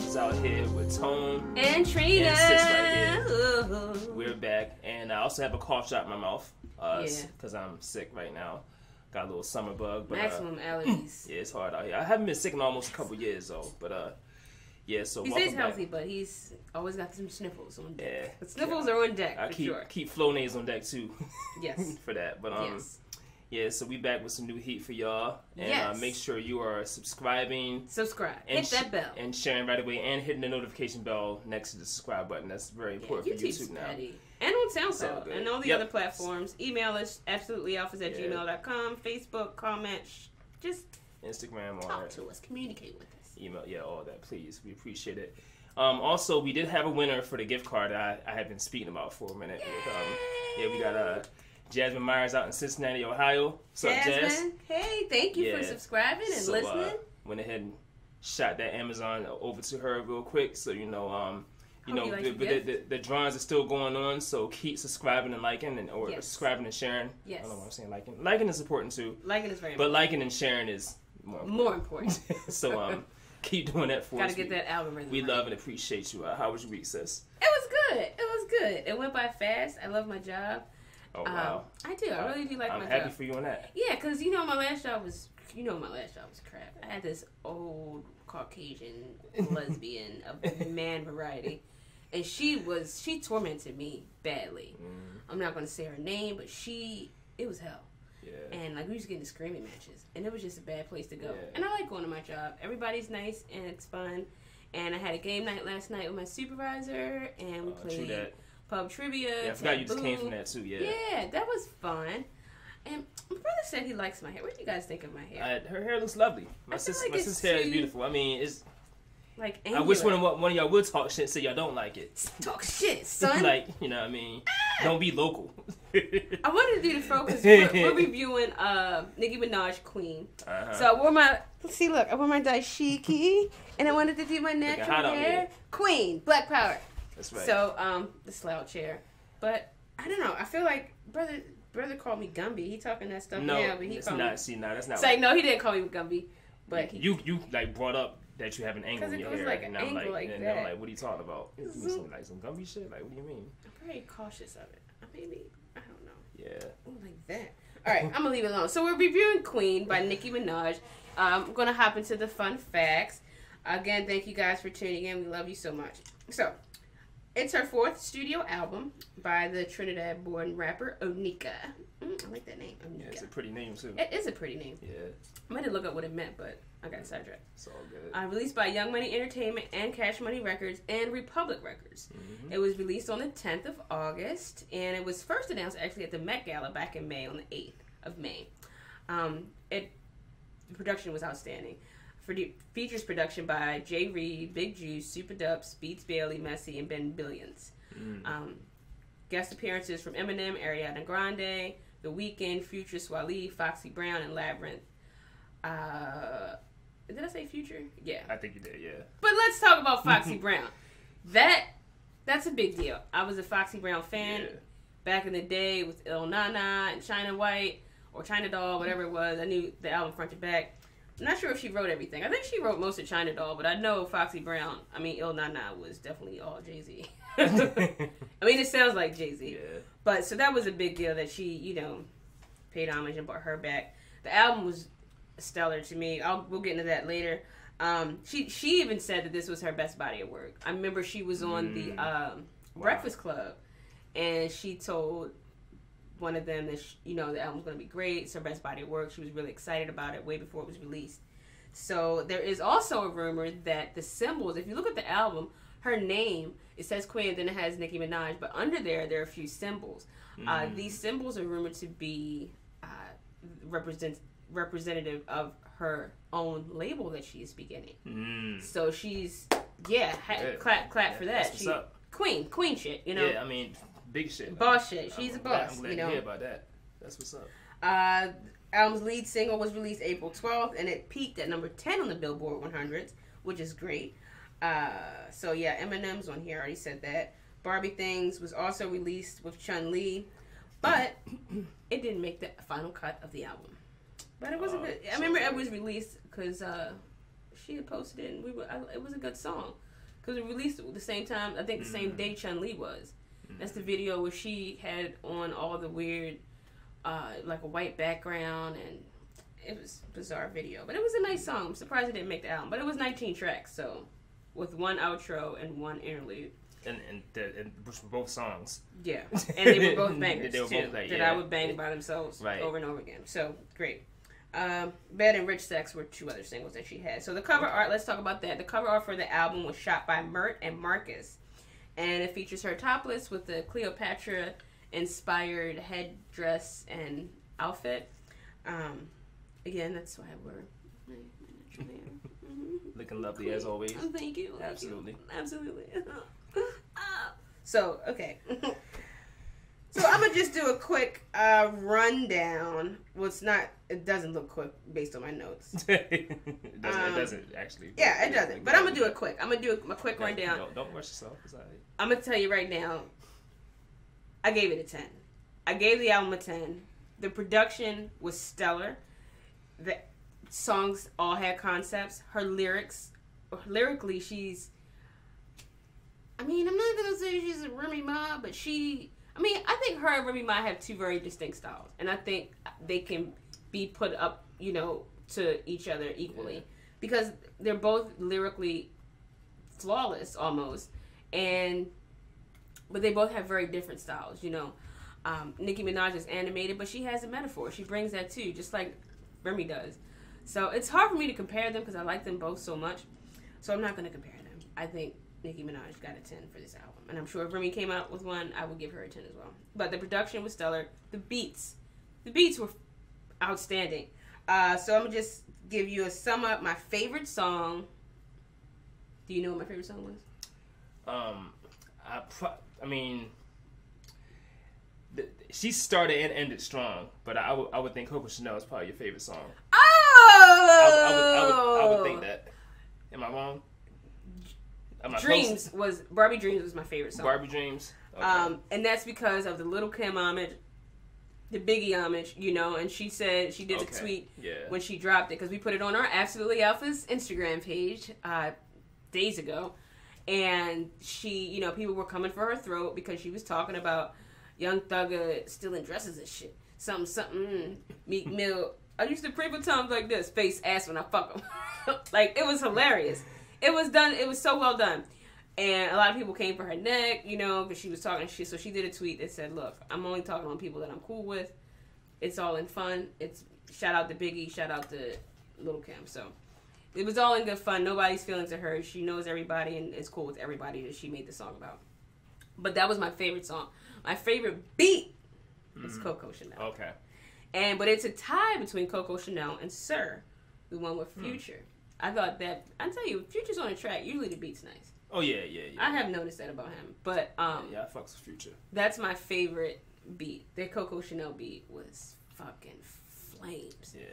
is out here with Tone And Trina. And right. We're back, and I also have a cough shot in my mouth. Uh, Yeah. Because I'm sick right now. Got a little summer bug, but uh, Maximum allergies. yeah, it's hard out here. I haven't been sick in almost a couple years though, but uh, yeah. So He stays healthy, but he's always got some sniffles on deck. Yeah. The sniffles are on deck I for keep sure. keep Flonase on deck too. Yes. for that, but um. yes. Yeah, so we back with some new heat for y'all, and uh, make sure you are subscribing Subscribe. and Hit that bell. and sharing right away, and hitting the notification bell next to the subscribe button. That's very Yeah, important for YouTube's YouTube now. petty. And on SoundCloud good. and all the Yep. other platforms. Email us absolutelyalphas at Yeah. gmail.com. Facebook, comment. sh- Just Instagram, all talk that. to us. Communicate with us. email, yeah, all that. Please, we appreciate it. Um, also, we did have a winner for the gift card I, I have been speaking about for a minute. Um, yeah, we got uh, Jasmine Myers out in Cincinnati, Ohio. What's up, Jazz? Jasmine, hey, thank you for subscribing and So, listening. Uh, went ahead and shot that Amazon over to her real quick, so you know, um, you Hope know, you like the, the, the, the drawings are still going on. So keep subscribing and liking, and or Yes. subscribing and sharing. Yes, I don't know what I'm saying. Liking, liking is important too, Liking is very but important. liking and sharing is more. important. More important. so um, keep doing that for us. Gotta get We- that algorithm. We right. love and appreciate you. Uh, how was your week, sis? It was good. It was good. It went by fast. I love my job. Oh Um, wow, I do. I really do like my job. I'm my happy job. for you on that. Yeah, because you know my last job was you know my last job was crap. I had this old Caucasian lesbian of man variety, and she was she tormented me badly. Mm, I'm not gonna say her name, but she it was hell. yeah, And like we was getting screaming matches, and it was just a bad place to go. Yeah. And I like going to my job. Everybody's nice and it's fun. And I had a game night last night with my supervisor, and we Uh, played. Pub trivia. Yeah, I forgot you just came from that too. Yeah, Yeah, that was fun. And my brother said he likes my hair. What do you guys think of my hair? Her hair looks lovely. My I feel sis, like my it's sis hair is beautiful. I mean, it's. like, I wish one of one of y'all would talk shit, so y'all don't like it. talk shit, son. like you know, what I mean, don't be local. I wanted to do the fro because we're, we're reviewing uh, Nicki Minaj Queen. Uh-huh. So I wore my see, look, I wore my dashiki, and I wanted to do my natural hair. Queen, Black Power. That's right. So um, the slouch hair, but I don't know. I feel like brother brother called me Gumby. He talking that stuff no, now, but he called not. me. See, no, that's not. It's like no, he didn't call me Gumby, but he, you you like brought up that you have an angle in your hair, like and an I'm like, angle like and that. I'm like, what are you talking about? You some, like some Gumby shit? Like, what do you mean? I'm very cautious of it. Maybe I don't know. Yeah. Ooh, like that. All right, I'm gonna leave it alone. So we're reviewing Queen by Nicki Minaj. Um, I'm gonna hop into the fun facts. Again, thank you guys for tuning in. We love you so much. So, it's her fourth studio album by the Trinidad-born rapper Onika. Mm, I like that name, Yeah, it's a pretty name too. It is a pretty name. Yeah, I might have looked up what it meant, but I got sidetracked. it's all good. Uh, released by Young Money Entertainment and Cash Money Records and Republic Records. Mhm. It was released on the 10th of August, and it was first announced actually at the Met Gala back in May, on the 8th of May. Um, it the production was outstanding. Features production by J. Reid, Big Juice, Supa Dups, Beats Bailey, Messi, and Ben Billions. Mm. Um, guest appearances from Eminem, Ariana Grande, The Weeknd, Future, Swae Lee, Foxy Brown, and Labrinth. Uh, did I say Future? Yeah. I think you did. Yeah. But let's talk about Foxy Brown. That that's a big deal. I was a Foxy Brown fan Yeah. back in the day with Ill Na Na and China White or Chyna Doll, whatever it was. I knew the album front to back. I'm not sure if she wrote everything. I think she wrote most of Chyna Doll, but I know Foxy Brown. I mean, Ill Na Na was definitely all Jay Z. I mean, it sounds like Jay Z. yeah. But so that was a big deal that she, you know, paid homage and brought her back. The album was stellar to me. I'll we'll get into that later. Um, she she even said that this was her best body of work. I remember she was on the Mm. um, Wow. Breakfast Club, and she told one of them that sh you know the album's going to be great. It's her best body of work. She was really excited about it way before it was released. So there is also a rumor that the symbols, if you look at the album, her name it says Queen, then it has Nicki Minaj, but under there there are a few symbols. Uh, Mm. these symbols are rumored to be uh, represent representative of her own label that she is beginning. Mm. So she's yeah, ha- Yeah. clap clap for that. She up. queen queen shit, you know. Yeah, I mean, big shit. Boss shit. I'm She's a glad- boss, I'm glad you to know. hear about that. That's what's up. Uh, album's lead single was released April 12th, and it peaked at number 10 on the Billboard 100, which is great. Uh, so yeah, Eminem's on here. I already said that. Barbie Tingz was also released with Chun Li, but it didn't make the final cut of the album. But it was a Oh, good. I so remember it was released because uh, she had posted it, and we were. I, it was a good song. because it released at the same time. I think the same Mm. day Chun Li was. That's the video where she had on all the weird, uh, like a white background, and it was a bizarre video. But it was a nice song. I'm surprised it didn't make the album. But it was 19 tracks, so with one outro and one interlude. and and, the, and both songs. Yeah, and they were both bangers They were too. both that yeah. I would bang by themselves Right. over and over again. So great. Um, Bed and Rich Sex were two other singles that she had. So the cover art, let's talk about that. The cover art for the album was shot by Mert and Marcus, and it features her topless with the Cleopatra inspired headdress and outfit. Um, again, that's why I wear my, my natural hair. Mhm. Looking lovely as always. Oh, thank you. thank you. Absolutely. Absolutely. Ah. so, okay. so I'm gonna just do a quick uh, rundown. Well, it's not. It doesn't look quick based on my notes. it, doesn't, Um, it doesn't actually. Yeah, it doesn't. But I'm gonna do it quick. I'm gonna do a, a quick Yeah, rundown. Don't, don't rush yourself. I'm gonna tell you right now. I gave it a ten. I gave the album a ten. The production was stellar. The songs all had concepts. Her lyrics, lyrically, she's. I mean, I'm not gonna say she's a Remy Ma, but she. I mean, I think her and Remy might have two very distinct styles, and I think they can be put up, you know, to each other equally Yeah. because they're both lyrically flawless almost, and but they both have very different styles. You know, um, Nicki Minaj is animated, but she has a metaphor. She brings that too, just like Remy does. So it's hard for me to compare them because I like them both so much. So I'm not going to compare them. I think Nicki Minaj got a 10 for this album. And I'm sure if Remy came out with one, I would give her a 10 as well. But the production was stellar. The beats, the beats were outstanding. Uh, so I'm going to just give you a sum up. My favorite song. Do you know what my favorite song was? Um, I, pro- I mean, the, she started and ended strong, but I would I would think Coco Chanel is probably your favorite song. Oh! I, I, would, I, would, I would think that. Am I wrong? Am I close? Dreams was Barbie Dreams was my favorite song. Barbie Dreams. Okay. Um, and that's because of the Little Kim homage, the Biggie homage, you know. And she said she did a tweet yeah. when she dropped it because we put it on our Absolutely Alpha's Instagram page uh, days ago, and she, you know, people were coming for her throat because she was talking about Young Thugger stealing dresses and shit. Something, something. mm, Meek Mill. I used to pray for times like this, face ass when I fuck him. like it was hilarious. It was done. It was so well done. And a lot of people came for her neck, you know, because she was talking shit. So she did a tweet that said, "Look, I'm only talking on people that I'm cool with. It's all in fun. It's shout out to Biggie, shout out to Little Kim. So it was all in good fun. Nobody's feelings are hurt. She knows everybody and is cool with everybody that she made the song about. But that was my favorite song. My favorite beat is Mhm. Coco Chanel. Okay. And but it's a tie between Coco Chanel and Sir, the one with Hmm. Future. I thought that I tell you, Future's on the track. Usually the beat's nice. Oh yeah, yeah, yeah. I have noticed that about him. But um, yeah, yeah, I fucks with Future. that's my favorite beat. The Coco Chanel beat was fucking flames. Yeah,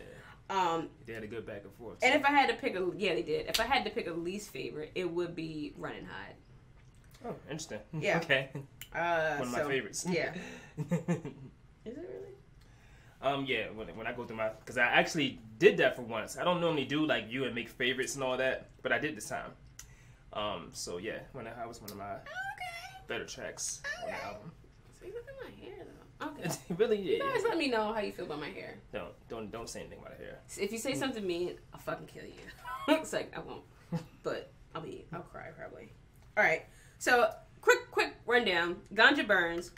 Um, they had a good back and forth. and if I had to pick a yeah, they did. If I had to pick a least favorite, it would be Run and Hide. oh, interesting. Yeah. okay. Uh, One of my favorites. Yeah. Is it really? Um, yeah, when, when I go through my, because I actually did that for once. I don't normally do like you and make favorites and all that, but I did this time. Um, so yeah, when I, was one of my Okay. better tracks on the album. See, look at my hair though. Okay. Really, You yeah. guys let me know how you feel about my hair. Don't don't don't say anything about hair. If you say something mean, I'll fucking kill you. it's like I won't, but I'll be I'll cry probably. All right. So quick quick rundown. Ganja Burns,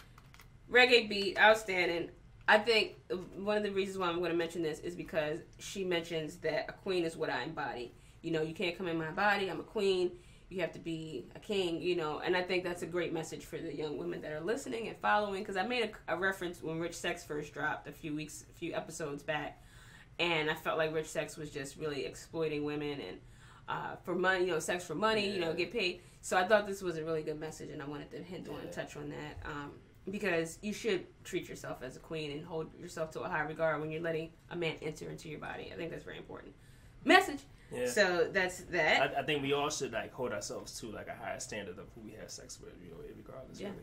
reggae beat, outstanding. I think one of the reasons why I'm going to mention this is because she mentions that a queen is what I embody. You know, you can't come in my body. I'm a queen. You have to be a king. You know, and I think that's a great message for the young women that are listening and following. Because I made a, a reference when Rich Sex first dropped a few weeks, a few episodes back and I felt like Rich Sex was just really exploiting women and uh, for money, you know, sex for money, you know, get paid. So I thought this was a really good message, and I wanted to hint on and touch on that um, because you should treat yourself as a queen and hold yourself to a high regard when you're letting a man enter into your body. I think that's very important. Message. Yeah. So that's that. I, I think we all should like hold ourselves to like a higher standard of who we have sex with, you know, regardless. Yeah. Really.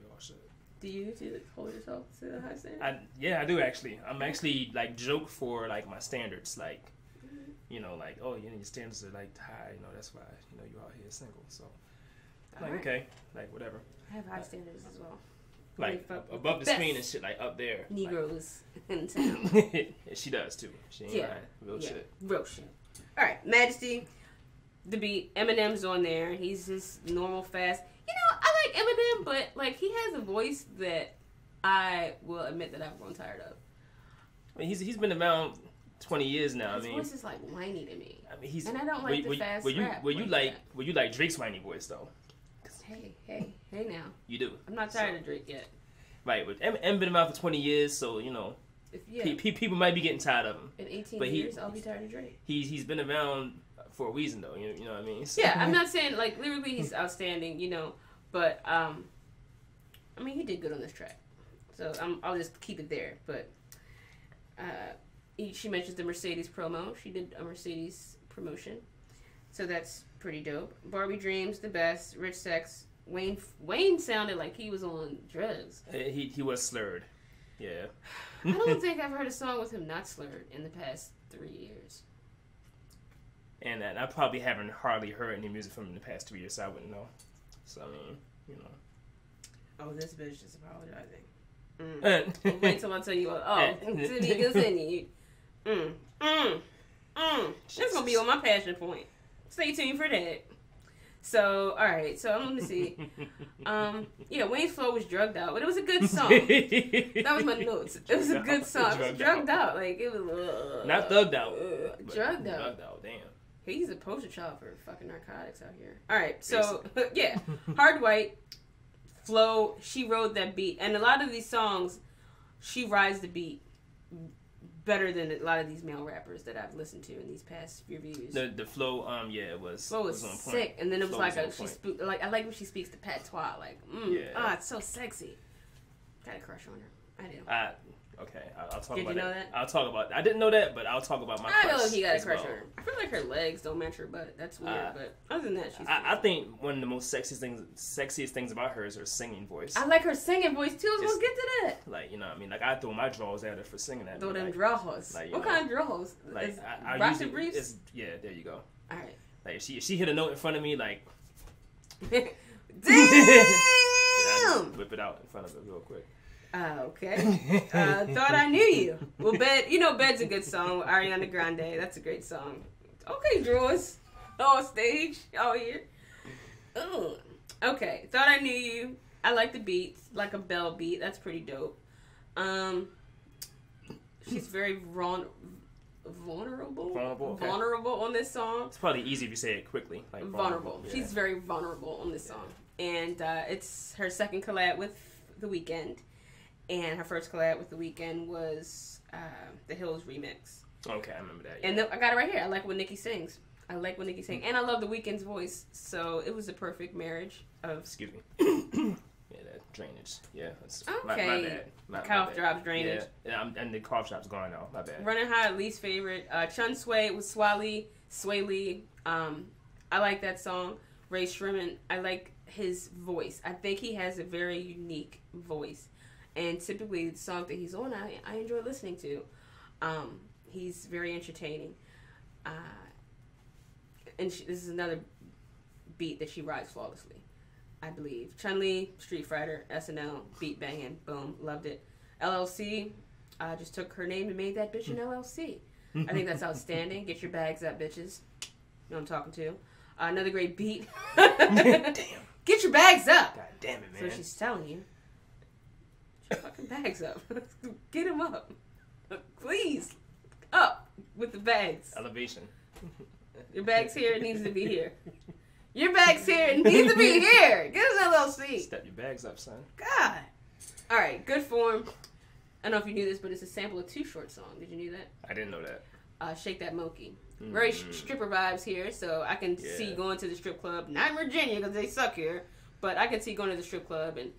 We all should. Do you do you hold yourself to a high standard? I yeah, I do actually. I'm actually like joke for like my standards, like mm-hmm. you know, like, oh, you know, your standards are like high. You know, that's why you know you're out here single. So, like, Alright. okay, like whatever. I have high standards as well. Like above the the screen and shit, like up there. Negroes in town. Like, she does too. She ain't Yeah. lying. Real Yeah. shit. Real shit. All right, Majesty, the beat. Eminem's on there. He's just normal, fast. You know, I like Eminem, but like he has a voice that I will admit that I've grown tired of. I mean, he's he's been around twenty years now. His I mean, voice is like whiny to me. I mean, he's. And I don't were- like the were, fast were you, rap Were you like like? Were you like Drake's whiny voice though? Hey, hey, hey! Now You do. I'm not tired So- of Drake yet. Right, but M, M been around for twenty years, so you know, If yeah, pe- pe- people might be getting tired of him. in 18 but he- years, I'll be tired of Drake. He's he's been around for a reason though. You, you know what I mean? So- Yeah, I'm not saying like lyrically he's outstanding, you know, but um, I mean he did good on this track, so I'm, I'll just keep it there. But uh, he, she mentions the Mercedes promo. She did a Mercedes promotion, so that's pretty dope. Barbie Dreams, the best. Rich Sex. Wayne Wayne sounded like he was on drugs. Uh, He he was slurred. Yeah. I don't think I've heard a song with him not slurred in the past three years. and uh, I probably haven't hardly heard any music from him in the past three years, so I wouldn't know. So I mean, you know. Oh, this bitch is apologizing. Mm. Wait till I tell you what. Oh, Eh. to me continue. Mm, mm, mm. That's gonna be on my passion point. Stay tuned for that. So, all right. So let me see. Um, yeah, Wayne's flow was drugged out, but it was a good song. That was my notes. It was a good song. Was drugged out. Like it was. Uh, Not thugged out. uh, drugged out. Drugged out. Damn. He's a poster child for fucking narcotics out here. All right, so yeah, Hard White, Flow. She rode that beat, and a lot of these songs, she rides the beat better than a lot of these male rappers that I've listened to in these past reviews. The the flow, um, yeah, it was Flow was was on point. sick, and then it was Flow like was a she point. like I like when she speaks the patois, like mm, Yeah. ah, it's so sexy. Got a crush on her. I do. I, okay, I'll, I'll talk Did about you know that. that? I'll talk about. I didn't know that, but I'll talk about my. I know crush he got a as crush well. on her. I feel like her legs don't match her butt. That's weird, Uh, but other than that, she's. I, I think one of the most sexiest things, sexiest things about her is her singing voice. I like her singing voice too. Let's get to that. like you know, what I mean, like I throw my drawers at her for singing that. Throw them like, draws. like, what know, kind of drawers? like Is I, I usually, briefs? it's- yeah, there you go. All right. Like if she if she hit a note in front of me, like Damn. Just whip it out in front of her real quick. Uh, okay. Uh, thought I knew you. Well, bed. You know, bed's a good song. Ariana Grande. That's a great song. Okay, drawers. On stage out here. Ugh. Okay. Thought I knew you. I like the beats, like a bell beat. That's pretty dope. Um, she's very vuln- vulnerable. Vulnerable, okay. Vulnerable on this song. It's probably easy if you say it quickly. Like vulnerable. yeah. She's very vulnerable on this song, and uh, it's her second collab with The Weeknd, and her first collab with The Weeknd was uh, the Hills remix. okay. I remember that. And the, I got it right here. I like when Nicki sings. I like when Nicki sings, and I love The Weeknd's voice. So it was a perfect marriage of Excuse me. yeah, that drainage. Yeah, that's my, my Okay. bad. My, my cough bad. drops drainage. Yeah, yeah I'm, and the cough drop's gone now. My bad. Running High, least favorite. Uh, Chun Swae with Swally, Swae Lee. Um, I like that song. Rae Sremmurd, I like his voice. I think he has a very unique voice. And typically, the song that he's on, I, I enjoy listening to. Um, he's very entertaining. Uh, and she, this is another beat that she rides flawlessly, I believe. Chun Li, Street Fighter, SNL, beat banging, boom, loved it. LLC, I just took her name and made that bitch an LLC. I think that's outstanding. Get your bags up, bitches. You know what I'm talking to. Uh, another great beat. Damn. Get your bags up. God damn it, man. So she's telling you. Fucking bags up. Get them up. Please. Up with the bags. Elevation. Your bag's here. It needs to be here. Your bag's here. It needs to be here. Get an LLC. Step your bags up, son. God. All right. Good form. I don't know if you knew this, but it's a sample of Too Short song. Did you know that? I didn't know that. uh, Shake That Monkey. Very sh- Mm. stripper vibes here, so I can Yeah. see going to the strip club. Not in Virginia because they suck here, but I can see going to the strip club and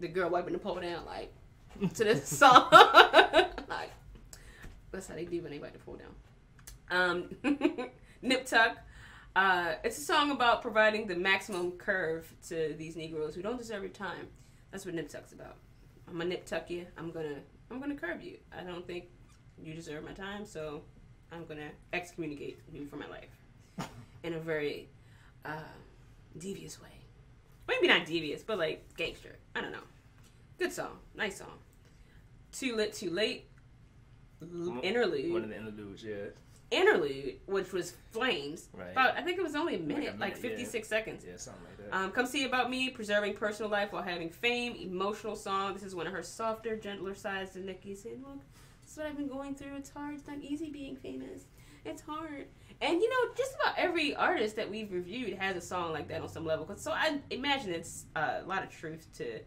the girl wiping the pole down like to this song. like that's how they do when they wipe the pole down. Um, Nip Tuck. Uh, it's a song about providing the maximum curve to these Negroes who don't deserve your time. That's what Nip Tuck's about. I'm gonna nip tuck you. I'm gonna I'm gonna curve you. I don't think you deserve my time, so I'm gonna excommunicate you from my life in a very uh, devious way. Maybe not devious, but like gangster. I don't know. Good song, nice song. Too lit, too late. Interlude. One of the interludes, yeah. interlude, which was Flames. Right. About I think it was only a minute, a like, minute, yeah. 56 seconds. Yeah, something like that. Um, Come See About Me, Preserving Personal Life While Having Fame, emotional song. This is one of her softer, gentler sides to Nicki saying, Look, this is what I've been going through. It's hard. It's not easy being famous. It's hard. And you know, just about every artist that we've reviewed has a song like that on some level. So I imagine it's uh, a lot of truth to,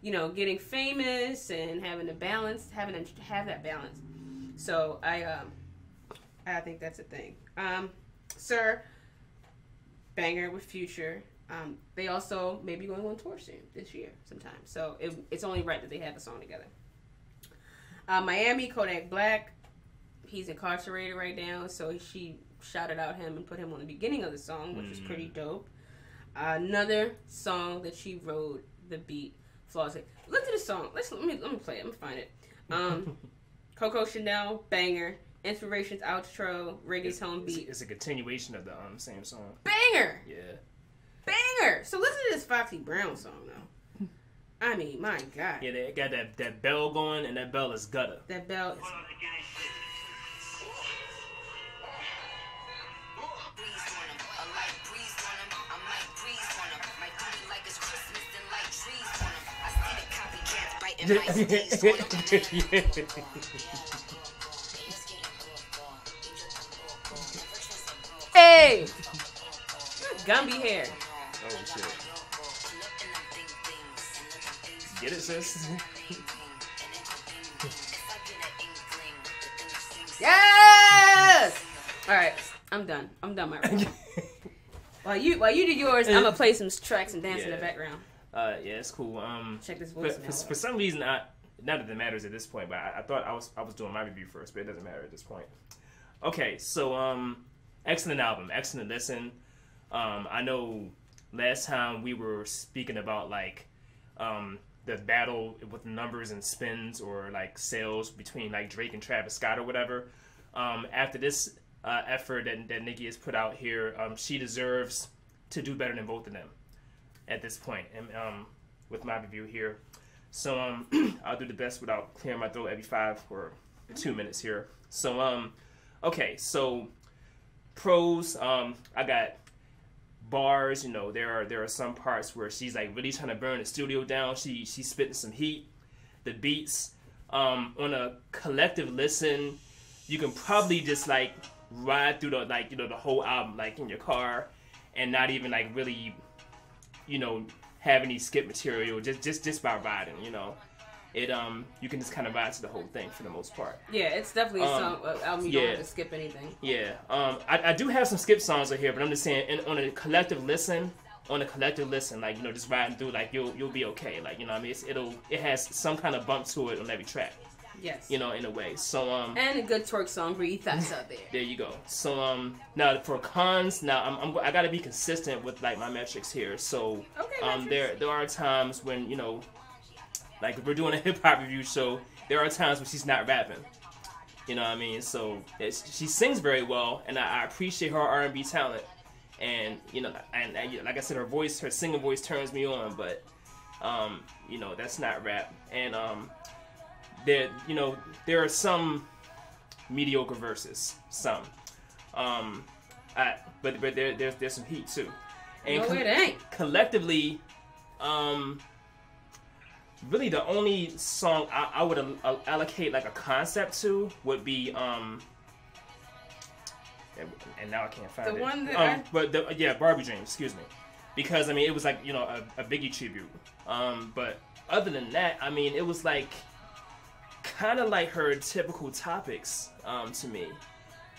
you know, getting famous and having a balance, having to have that balance. So I, um, I think that's a thing. Um, Sir, banger with Future. Um, they also may be going on tour soon this year sometime. So it, it's only right that they have a song together. Uh, Miami, Kodak Black. He's incarcerated right now, so she shouted out him and put him on the beginning of the song, which was pretty dope. another song that she wrote, the beat flawlessly. Look at the song. Let's let me let me play it. Let me find it. Um, Coco Chanel, banger. Inspirations outro, reggaeton It's, beat, it's a continuation of the um, same song. banger, Yeah. banger. So listen to this Foxy Brown song though. I mean, my God, Yeah, they got that, that bell going, and that bell is gutter. that bell is hey, Gumby hair. Oh, shit. Get it, sis? Yes. All right, I'm done. I'm done my rap. while you while you do yours, I'm gonna play some tracks and dance in the background. Uh, yeah, it's cool. Um, Check this for, voice for, for some reason, I not that it matters at this point, but I, I thought I was I was doing my review first, but it doesn't matter at this point. Okay, so um, excellent album, excellent listen. Um, I know last time we were speaking about like um the battle with numbers and spins or like sales between like Drake and Travis Scott or whatever. Um, after this uh, effort that, that Nicki has put out here, um, she deserves to do better than both of them at this. And um, with my review here, so um, I'll do the best without clearing my throat every five or two minutes here. So um, okay, so pros. Um, I got bars. You know, there are there are some parts where she's like really trying to burn the studio down. She she's spitting some heat. The beats um, on a collective listen, you can probably just like ride through the like you know the whole album like in your car, and not even like really, you know, have any skip material. Just just just by riding. You know, it um you can just kind of ride to the whole thing for the most part. Yeah, it's definitely a Um, song. Uh, album you yeah. don't have to skip anything. Yeah, um, I, I do have some skip songs right here, but I'm just saying, in, on a collective listen, on a collective listen, like you know, just riding through, like you'll you'll be okay, like you know, what I mean, it's, it'll it has some kind of bump to it on every track, Yes. you know, in a way. So um, And a good twerk song for you thoughts out there. there you go. So um, now for cons, now I'm, I'm I gotta be consistent with like my metrics here. So Okay, um, metrics. there there are times when you know, like if we're doing a hip hop review show, there are times when she's not rapping. You know what I mean? So it's, she sings very well, and I, I appreciate her R and B talent. And you know, and, and like I said, her voice, her singing voice turns me on. But um, you know, that's not rap. And um, there, you know, there are some mediocre verses, some. Um, I, but but there, there's there's some heat too. And No, it ain't. collectively, um, really the only song I, I would al- allocate like a concept to would be um. And, and now I can't find The it. one that um, I- but the, yeah, Barbie Dreams. Excuse me, because I mean it was like you know a, a Biggie tribute. Um, but other than that, I mean it was like kind of like her typical topics um to me.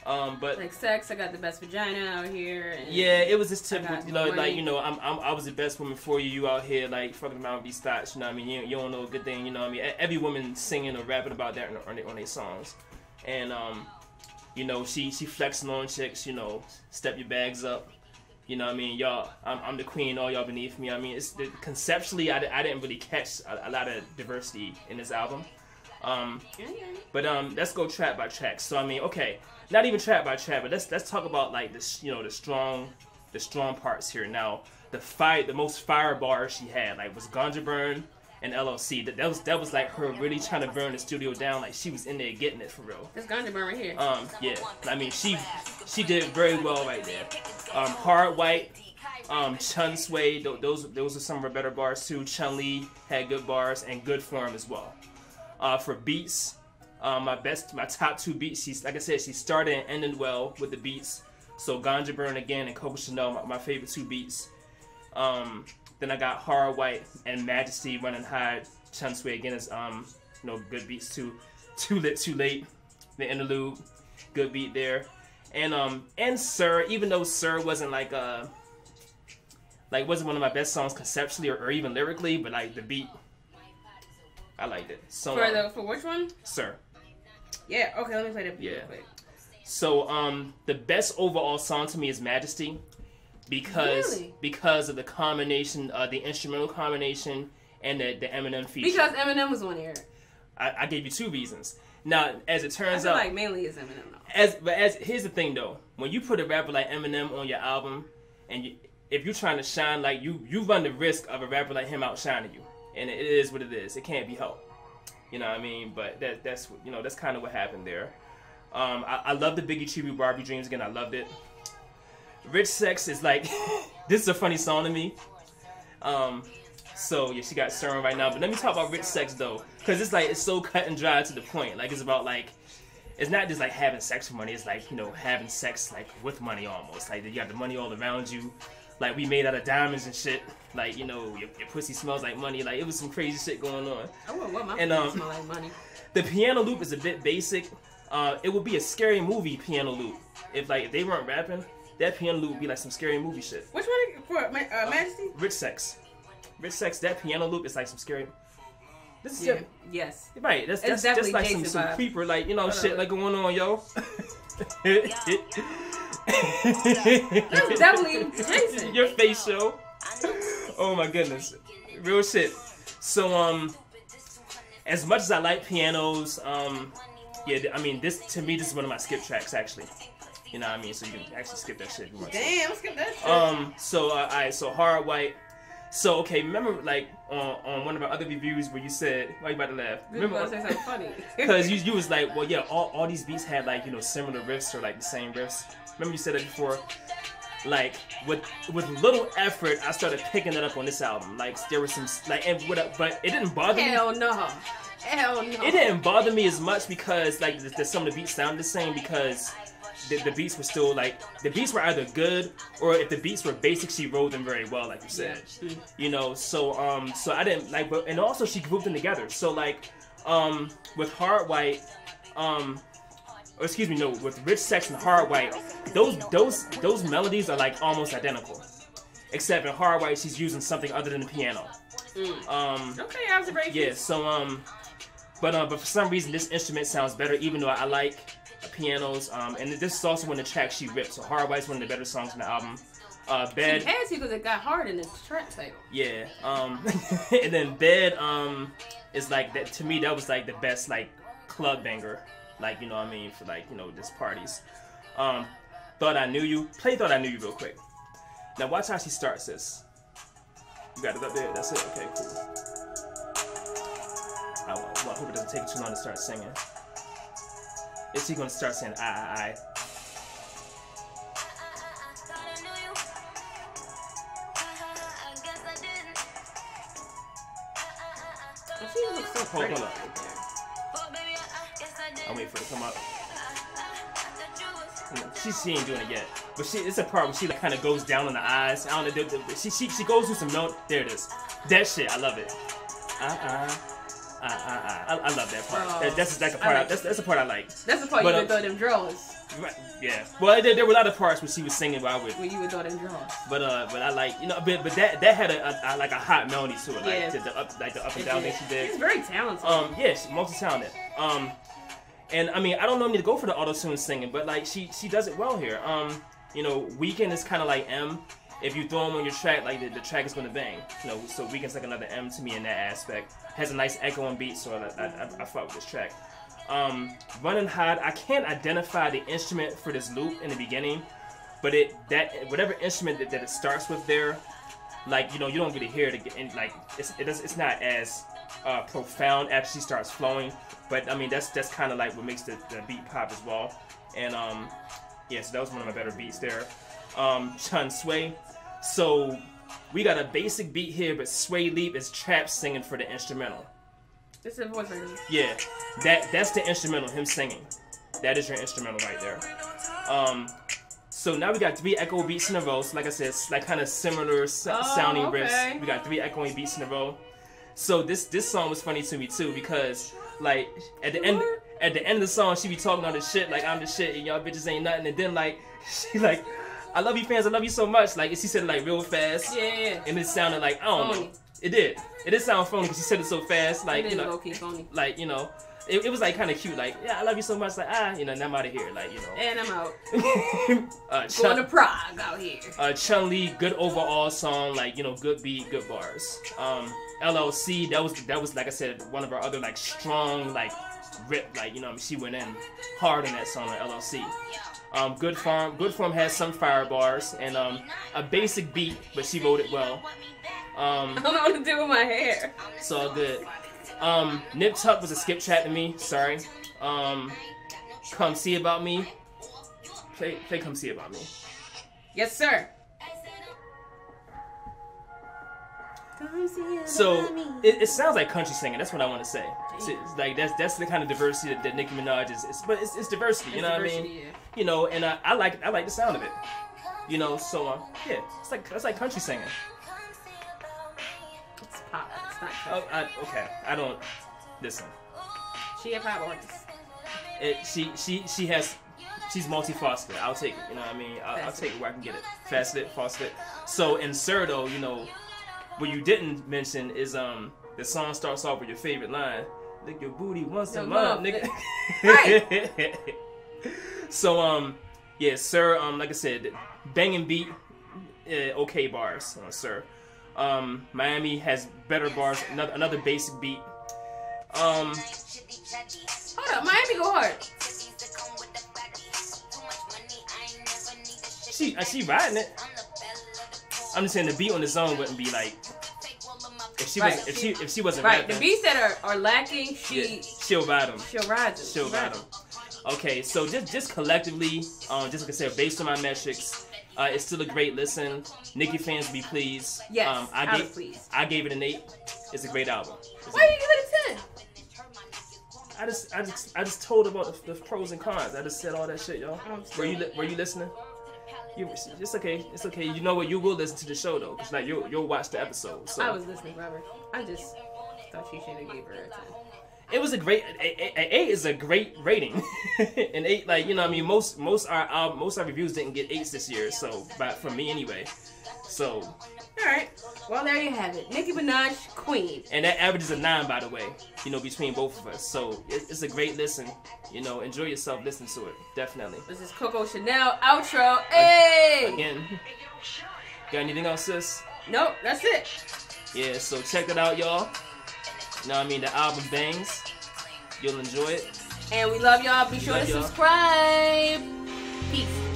Um, but Like sex, I got the best vagina out here. And yeah, it was just typical, you know, like you know, I'm, I'm I was the best woman for you. You out here like fucking around be stocks, you know what I mean? You, you don't know a good thing, you know what I mean? Every woman singing or rapping about that on, their- on their songs, and um, you know, she she flexing on chicks, you know, step your bags up, you know what I mean? Y'all, I'm, I'm the queen, all y'all beneath me. I mean, it's the, conceptually, I, I didn't really catch a, a lot of diversity in this album. Um, but um, let's go track by track. So I mean, okay, not even track by track, but let's let's talk about like this, you know, the strong, the strong parts here. Now, the fight, the most fire bars she had, like was Ganja Burn and LLC. That, that was that was like her really trying to burn the studio down. Like she was in there getting it for real. This ganja burn right here. Um, yeah, I mean she she did very well right there. Um, Hard White, um, Chun Swae, tho- those those are some of her better bars too. Chun Li had good bars and good form as well. Uh, for beats, um, my best, my top two beats. She's like I said, she started and ended well with the beats. So Ganja Burn again and Coco Chanel, my, my favorite two beats. Um, then I got Hard White and Majesty running high. Chun Swae again is um, you know, good beats too. Too lit, too late. The interlude, good beat there. And um, and Sir, even though Sir wasn't like uh, like wasn't one of my best songs conceptually or, or even lyrically, but like the beat, I liked it. So for um, the for which one? Sir. Yeah. Okay. Let me play that beat Yeah. real quick. So um the best overall song to me is Majesty because Really? because of the combination uh the instrumental combination and the, the Eminem feature. Because Eminem was on here. I, I gave you two reasons. Now as it turns out like mainly is Eminem though. as but as here's the thing though, when you put a rapper like Eminem on your album and you, if you're trying to shine like you you run the risk of a rapper like him outshining you. And it is what it is. It can't be helped. You know what I mean? But that that's you know that's kind of what happened there. Um, I, I love the Biggie tribute Barbie Dreams again. I loved it. Rich Sex is like this is a funny song to me. Um, so yeah, she got Serum right now. But let me talk about Rich Sex though, because it's like it's so cut and dry to the point. Like it's about like it's not just like having sex for money. It's like you know having sex like with money almost. Like you got the money all around you. Like we made out of diamonds and shit. Like you know your, your pussy smells like money. Like it was some crazy shit going on. I wouldn't want my And, and, um, smell like money. The piano loop is a bit basic. Uh, it would be a scary movie piano loop if like if they weren't rapping. That piano loop would be like some scary movie shit. Which one for Ma- uh, Majesty? Rich sex, rich sex. That piano loop is like some scary. This is Yeah. just- Yes. right. That's It's that's just like some, Jason some creeper like you know Hold shit like going on yo. That's definitely Jason. Your face show. Oh my goodness, real shit. So um, as much as I like pianos, um, yeah, I mean this to me this is one of my skip tracks actually. You know what I mean? So you can actually skip that shit if to. Damn, let's get that shit. Um. So, uh, alright. So, hard white. So, okay. Remember, like on, on one of our other reviews where you said, "Why you about to laugh?" Remember, to say something funny. because you you was like, "Well, yeah, all, all these beats had like you know similar riffs or like the same riffs." Remember you said that before. Like with with little effort, I started picking it up on this album. Like there was some like, and what, but it didn't bother me. Hell no. Hell no. It didn't bother me as much because like the, the, some of the beats sounded the same because the, the beats were still like the beats were either good or if the beats were basic, she wrote them very well, like you said. Mm. You know, so um, so I didn't like, but and also she grouped them together. So like, um, with Hard White, um, or excuse me, no, with Rich Sex and Hard White, those those those melodies are like almost identical, except in Hard White she's using something other than the piano. Mm. Um, Okay, observation. yeah, so um, but uh, but for some reason this instrument sounds better, even though I like pianos. Um, and this is also one of the tracks she ripped. So Hard White's one of the better songs on the album. Uh, It Bed, has to because it got hard in the track title. yeah. Um, and then Bed, um, is like that to me. That was like the best like club banger. Like you know what I mean for like you know just parties. Um, thought I knew you. Play thought I knew you real quick. Now watch how she starts this. You got it up there. That's it. Okay, cool. I, well, I hope it doesn't take too long to start singing. Is he gonna start saying ah, ah, ah"? I I I? She looks so Hold- pretty. I'm waiting for it to come up. You know, she, she ain't doing it yet, but she it's a part where she like kind of goes down on the eyes. I don't know. She she she goes through some note. There it is. That shit, I love it. Uh uh. Uh, uh, uh. I, I love that part. Oh, That- that's like a I part. I like that's that's the part I like. That's the part But, you uh, would throw them drawers. Right, Yeah. Well, there, there were a lot of parts where she was singing while I would. Where you would throw them drawers. But uh, but I like you know, but but that that had a, a, a like a hot melody to it, like Yeah. the, the up like the up and down thing she did. She's very talented. Um, yes, multi talented. Um, and I mean, I don't normally go for the auto tune singing, but like she she does it well here. Um, you know, Weeknd is kind of like M, if you throw them on your track, like the, the track is gonna bang. You know, so Weeknd's like another M to me in that aspect. Has a nice echoing beat, so I, I, I, I fuck with this track. Um, Running Hot, I can't identify the instrument for this loop in the beginning, but it that whatever instrument that, that it starts with there, like you know you don't really hear it again. Like it's it does, it's not as uh, profound actually starts flowing, but I mean that's that's kind of like what makes the, the beat pop as well. And um, yeah, so that was one of my better beats there. Um, Chun Swae, so we got a basic beat here, but Sway Leap is trap singing for the instrumental. This is voice right Yeah, that that's the instrumental, him singing. That is your instrumental right there. Um, so now we got three echo beats in a row. So like I said, it's like kind of similar Oh, sounding okay. riffs. We got three echoing beats in a row. So this this song was funny to me too because like at the end at the end of the song she be talking all this shit like I'm the shit and y'all bitches ain't nothing. And then like she like I love you fans I love you so much. Like she said it like real fast. Yeah, yeah. and it sounded like I don't know. It did. It did sound phony because she said it so fast like you know phony. like you know it, it was like kind of cute like yeah I love you so much like ah you know and I'm out of here like you know. And I'm out. uh, Going to Prague out here. uh, Chun Li good overall song like you know good beat good bars. Um LLC that was that was like I said one of our other like strong like rip like you know she went in hard on that song on LLC um good form good form has some fire bars and um a basic beat but she wrote it well um I don't know what to do with my hair. it's all good. Um, Nip Tuck was a skip track to me. Sorry. Um, Come See About Me. Play, play Come See About Me. Yes, sir. So it, it sounds like country singing. That's what I want to say. It's, like that's that's the kind of diversity that, that Nicki Minaj is. It's, but it's, it's diversity. You know what I mean? Yeah. You know, and I, I like I like the sound of it. You know, so um, yeah, it's like it's like country singing. It's pop. It's not Oh. I, okay, I don't listen. She a pop artist. it, she she she has she's multifaceted. I'll take it. You know what I mean? I'll, I'll take it where I can get it. Faceted, faceted. So in though, you know, what you didn't mention is um the song starts off with your favorite line. Lick your booty once a Your month, nigga. Right. so um yeah, Sir um like I said, banging beat, uh, okay bars, uh, Sir. Um, Miami has better bars, another another basic beat. Um, Hold up, Miami go hard. she uh, she riding it. I'm just saying the beat on the zone wouldn't be like if she Right. was if she if she wasn't Right, rapping, the beats that are, are lacking, yeah, she she'll ride them. she'll ride them. She'll ride them. Okay, so just just collectively, um, just like I said, based on my metrics, uh, it's still a great listen. Nicki fans be pleased. Yes, um, I gave was pleased. I gave it an eight. It's a great album. It's a- Why do you give it a ten? I just I just I just told about the, the pros and cons. I just said all that shit, y'all. Were you were you listening? It's okay. It's okay. You know what? You will listen to the show though, cause like you'll you'll watch the episode. So I was listening, Robert. I just thought you should have gave her a ten. It was a great. A, a- a- eight is a great rating. and eight, like you know, I mean, most most our um, most our reviews didn't get eights this year. So, but for me anyway. So, All right. Well, there you have it. Nicki Minaj, Queen. and that average is a nine, by the way. You know, between both of us. So it, it's a great listen. You know, enjoy yourself listening to it. Definitely. This is Coco Chanel outro. Hey. Again, got anything else, sis? Nope, that's it. Yeah, so check it out, y'all. You know what I mean? The album bangs. You'll enjoy it. And we love y'all. Be sure to subscribe. Peace.